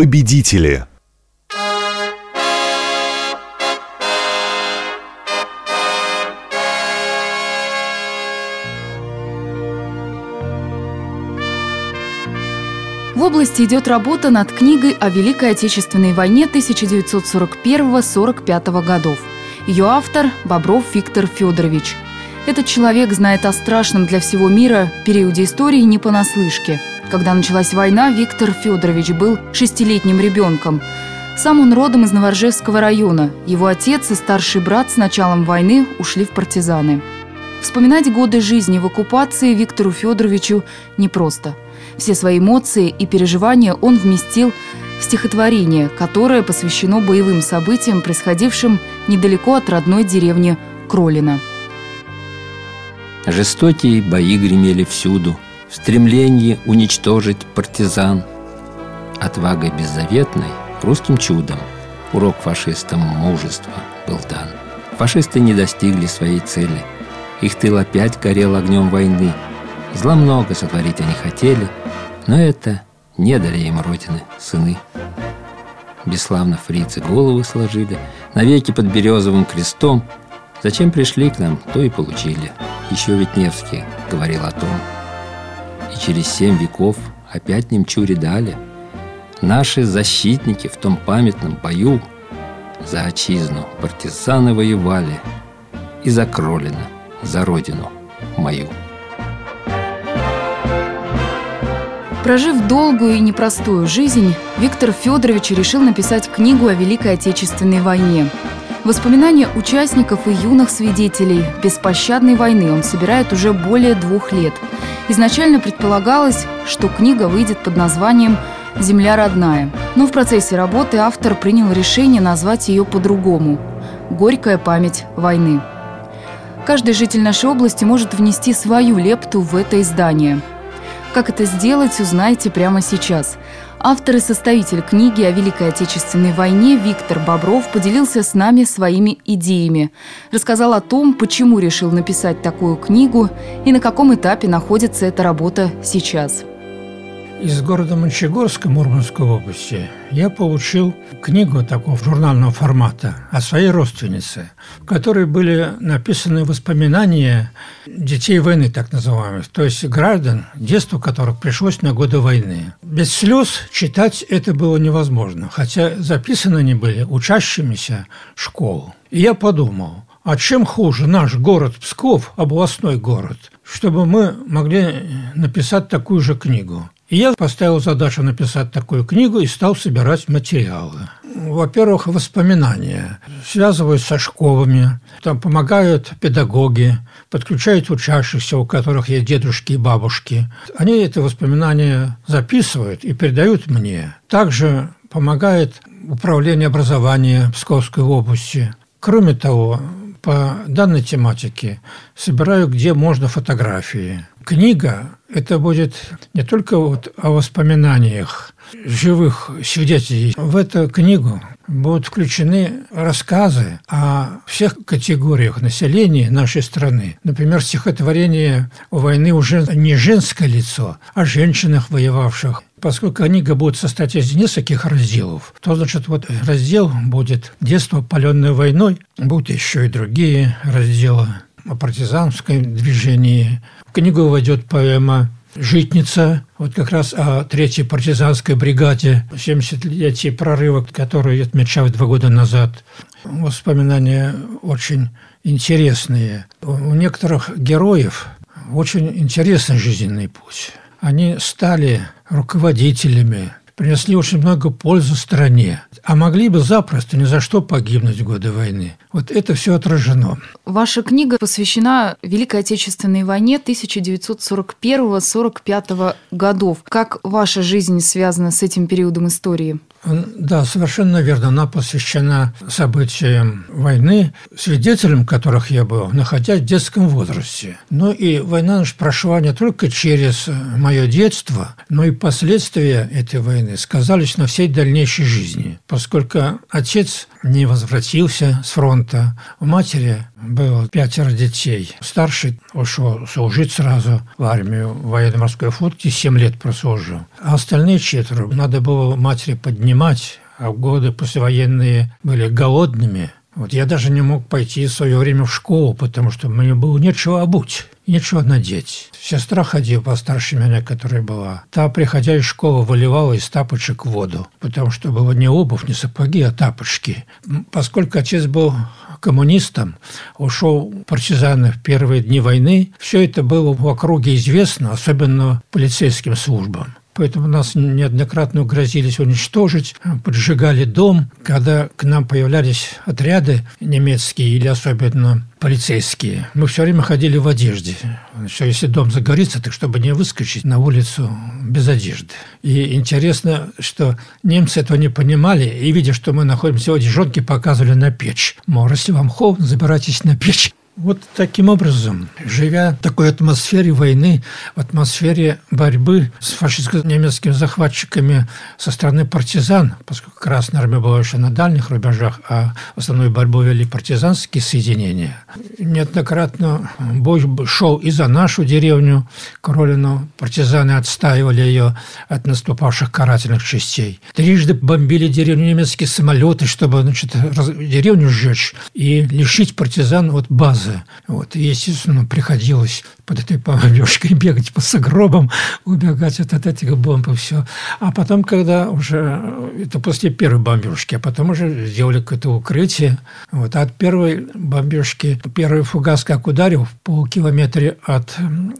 Победители. В области идет работа над книгой о Великой Отечественной войне 1941-45 годов. Ее автор – Бобров Виктор Федорович. Этот человек знает о страшном для всего мира периоде истории не понаслышке. Когда началась война, Виктор Федорович был шестилетним ребенком. Сам он родом из Новоржевского района. Его отец и старший брат с началом войны ушли в партизаны. Вспоминать годы жизни в оккупации Виктору Федоровичу непросто – все свои эмоции и переживания он вместил в стихотворение, которое посвящено боевым событиям, происходившим недалеко от родной деревни Кролина. Жестокие бои гремели всюду, в стремлении уничтожить партизан. Отвагой беззаветной, русским чудом, урок фашистам мужества был дан. Фашисты не достигли своей цели. Их тыл опять горел огнем войны. Зла много сотворить они хотели – но это не дали им Родины сыны. Бесславно фрицы головы сложили, навеки под березовым крестом. Зачем пришли к нам, то и получили. Еще ведь Невский говорил о том. Через семь веков опять немчури дали. Наши защитники в том памятном бою за отчизну партизаны воевали и за Кролина, за родину мою. Прожив долгую и непростую жизнь, Виктор Федорович решил написать книгу о Великой Отечественной войне. Воспоминания участников и юных свидетелей беспощадной войны он собирает уже более двух лет. Изначально предполагалось, что книга выйдет под названием «Земля родная». Но в процессе работы автор принял решение назвать ее по-другому – «Горькая память войны». Каждый житель нашей области может внести свою лепту в это издание – как это сделать, узнаете прямо сейчас. Автор и составитель книги о Великой Отечественной войне Виктор Бобров поделился с нами своими идеями. Рассказал о том, почему решил написать такую книгу и на каком этапе находится эта работа сейчас из города Мончегорска Мурманской области я получил книгу такого журнального формата о своей родственнице, в которой были написаны воспоминания детей войны, так называемых, то есть граждан, детство которых пришлось на годы войны. Без слез читать это было невозможно, хотя записаны они были учащимися школ. И я подумал, а чем хуже наш город Псков, областной город, чтобы мы могли написать такую же книгу. И я поставил задачу написать такую книгу и стал собирать материалы. Во-первых, воспоминания. Связываюсь со школами, там помогают педагоги, подключают учащихся, у которых есть дедушки и бабушки. Они эти воспоминания записывают и передают мне. Также помогает управление образования Псковской области. Кроме того, по данной тематике собираю, где можно фотографии. Книга – это будет не только вот о воспоминаниях живых свидетелей. В эту книгу будут включены рассказы о всех категориях населения нашей страны. Например, стихотворение о войны уже не женское лицо, а женщинах, воевавших. Поскольку книга будет состоять из нескольких разделов, то, значит, вот раздел будет «Детство, паленное войной», будут еще и другие разделы о партизанском движении. В книгу войдет поэма «Житница», вот как раз о третьей партизанской бригаде, 70-летие прорыва, который отмечают два года назад. Воспоминания очень интересные. У некоторых героев очень интересный жизненный путь. Они стали руководителями, принесли очень много пользы стране, а могли бы запросто ни за что погибнуть в годы войны. Вот это все отражено. Ваша книга посвящена Великой Отечественной войне 1941-45 годов. Как ваша жизнь связана с этим периодом истории? Да, совершенно верно. Она посвящена событиям войны, свидетелем которых я был, находясь в детском возрасте. Но и война наша прошла не только через мое детство, но и последствия этой войны сказались на всей дальнейшей жизни, поскольку отец не возвратился с фронта, у матери было пятеро детей. Старший ушел служить сразу в армию военно-морской флот, 7 лет прослужил. А остальные четверо надо было матери поднять понимать, а годы послевоенные были голодными. Вот я даже не мог пойти в свое время в школу, потому что мне было нечего обуть, нечего надеть. Сестра ходила постарше меня, которая была. Та, приходя из школы, выливала из тапочек воду, потому что было не обувь, не сапоги, а тапочки. Поскольку отец был коммунистом, ушел партизаны в первые дни войны, все это было в округе известно, особенно полицейским службам. Поэтому нас неоднократно грозились уничтожить, поджигали дом. Когда к нам появлялись отряды немецкие или особенно полицейские, мы все время ходили в одежде. Что если дом загорится, так чтобы не выскочить на улицу без одежды. И интересно, что немцы этого не понимали, и видя, что мы находимся в одежонке, показывали на печь. Мол, если вам холодно, забирайтесь на печь. Вот таким образом, живя в такой атмосфере войны, в атмосфере борьбы с фашистско-немецкими захватчиками со стороны партизан, поскольку Красная Армия была еще на дальних рубежах, а основную борьбу вели партизанские соединения, неоднократно бой шел и за нашу деревню Кролину. Партизаны отстаивали ее от наступавших карательных частей. Трижды бомбили деревню немецкие самолеты, чтобы значит, деревню сжечь и лишить партизан от базы базы. Вот. И, естественно, приходилось под этой бомбежкой бегать по сугробам, убегать от, от этих бомб и все. А потом, когда уже, это после первой бомбежки, а потом уже сделали какое-то укрытие. Вот. А от первой бомбежки, первый фугас как ударил, в полкилометре от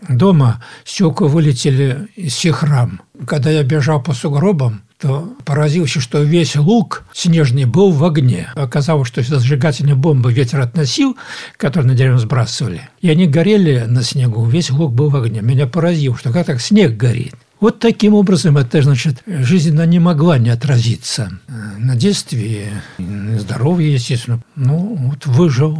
дома стекла вылетели из всех рам. Когда я бежал по сугробам, то поразился, что весь лук снежный был в огне. Оказалось, что зажигательные бомбы ветер относил, которые на дерево сбрасывали, и они горели на снегу, весь лук был в огне. Меня поразило, что как так снег горит. Вот таким образом это, значит, жизнь не могла не отразиться на детстве, на здоровье, естественно. Ну, вот выжил,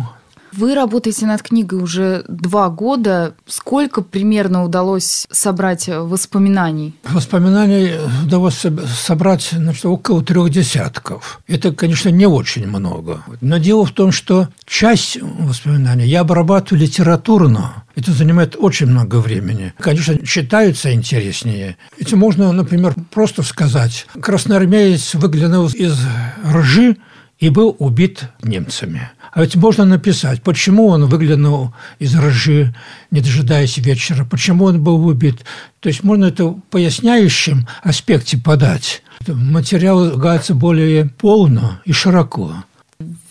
вы работаете над книгой уже два года. Сколько примерно удалось собрать воспоминаний? Воспоминаний удалось собрать значит, около трех десятков. Это, конечно, не очень много. Но дело в том, что часть воспоминаний я обрабатываю литературно. Это занимает очень много времени. Конечно, читаются интереснее. Ведь можно, например, просто сказать, красноармеец выглянул из ржи и был убит немцами. А ведь можно написать, почему он выглянул из ржи, не дожидаясь вечера, почему он был убит. То есть можно это в поясняющем аспекте подать. Материал гается более полно и широко.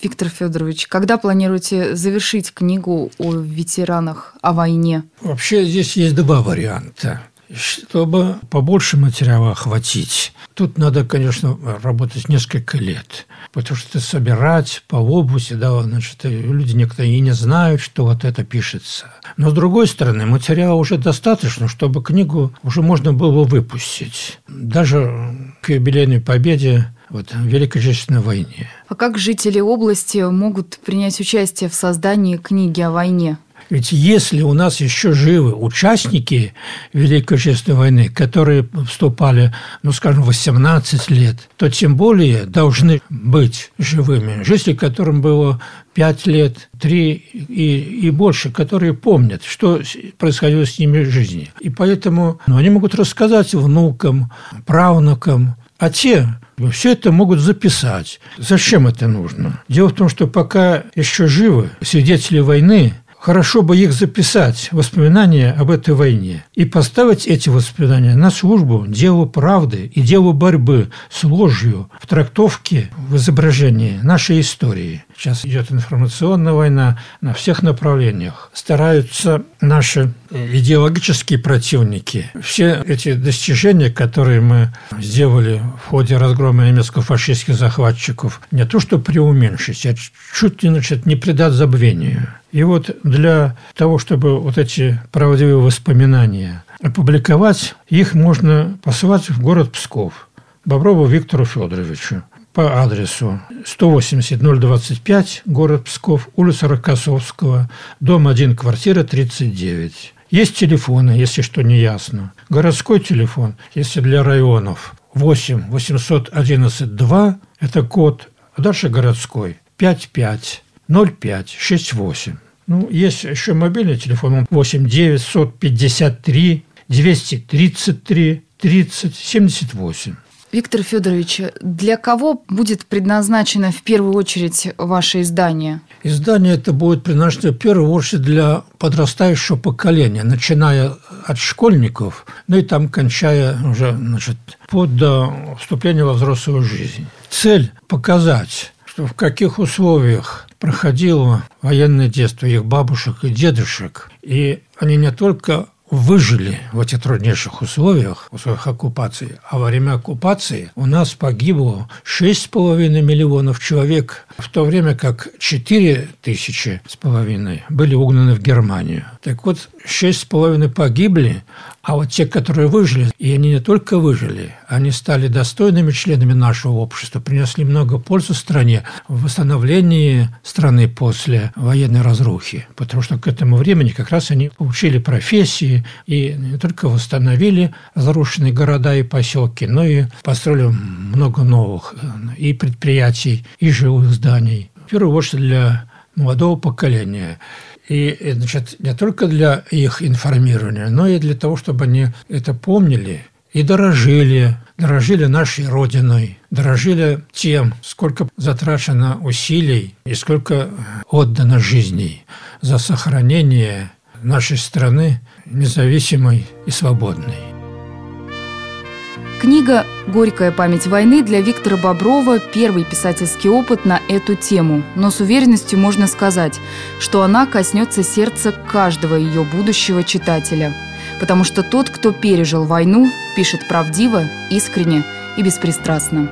Виктор Федорович, когда планируете завершить книгу о ветеранах, о войне? Вообще здесь есть два варианта чтобы побольше материала охватить. Тут надо, конечно, работать несколько лет, потому что собирать по области, да, значит, люди некоторые и не знают, что вот это пишется. Но, с другой стороны, материала уже достаточно, чтобы книгу уже можно было выпустить. Даже к юбилейной победе вот, в Великой Отечественной войне. А как жители области могут принять участие в создании книги о войне? Ведь если у нас еще живы участники Великой Отечественной войны, которые вступали, ну, скажем, 18 лет, то тем более должны быть живыми жители, которым было 5 лет, 3 и, и больше, которые помнят, что происходило с ними в жизни. И поэтому ну, они могут рассказать внукам, правнукам, а те все это могут записать. Зачем это нужно? Дело в том, что пока еще живы свидетели войны, хорошо бы их записать, воспоминания об этой войне, и поставить эти воспоминания на службу делу правды и делу борьбы с ложью в трактовке, в изображении нашей истории. Сейчас идет информационная война на всех направлениях. Стараются наши идеологические противники все эти достижения, которые мы сделали в ходе разгрома немецко-фашистских захватчиков, не то что преуменьшить, а чуть ли значит, не придать забвению. И вот для того, чтобы вот эти правдивые воспоминания опубликовать, их можно посылать в город Псков Боброву Виктору Федоровичу по адресу 180-025, город Псков, улица Рокоссовского, дом 1, квартира 39. Есть телефоны, если что не ясно. Городской телефон, если для районов, 8 811 2, это код, а дальше городской, 55 05 68. Ну, есть еще мобильный телефон 8 953 233 30 78. Виктор Федорович, для кого будет предназначено в первую очередь ваше издание? Издание это будет предназначено в первую очередь для подрастающего поколения, начиная от школьников, ну и там кончая уже значит, под до во взрослую жизнь. Цель – показать, что в каких условиях проходило военное детство их бабушек и дедушек. И они не только выжили в этих труднейших условиях, условиях оккупации. А во время оккупации у нас погибло 6,5 миллионов человек, в то время как 4 тысячи с половиной были угнаны в Германию. Так вот, 6,5 погибли, а вот те, которые выжили, и они не только выжили, они стали достойными членами нашего общества, принесли много пользы стране в восстановлении страны после военной разрухи. Потому что к этому времени как раз они получили профессии и не только восстановили разрушенные города и поселки, но и построили много новых э, и предприятий, и живых зданий. В первую очередь для молодого поколения. И, значит, не только для их информирования, но и для того, чтобы они это помнили и дорожили, дорожили нашей Родиной, дорожили тем, сколько затрачено усилий и сколько отдано жизней за сохранение нашей страны независимой и свободной. Книга «Горькая память войны» для Виктора Боброва – первый писательский опыт на эту тему. Но с уверенностью можно сказать, что она коснется сердца каждого ее будущего читателя. Потому что тот, кто пережил войну, пишет правдиво, искренне и беспристрастно.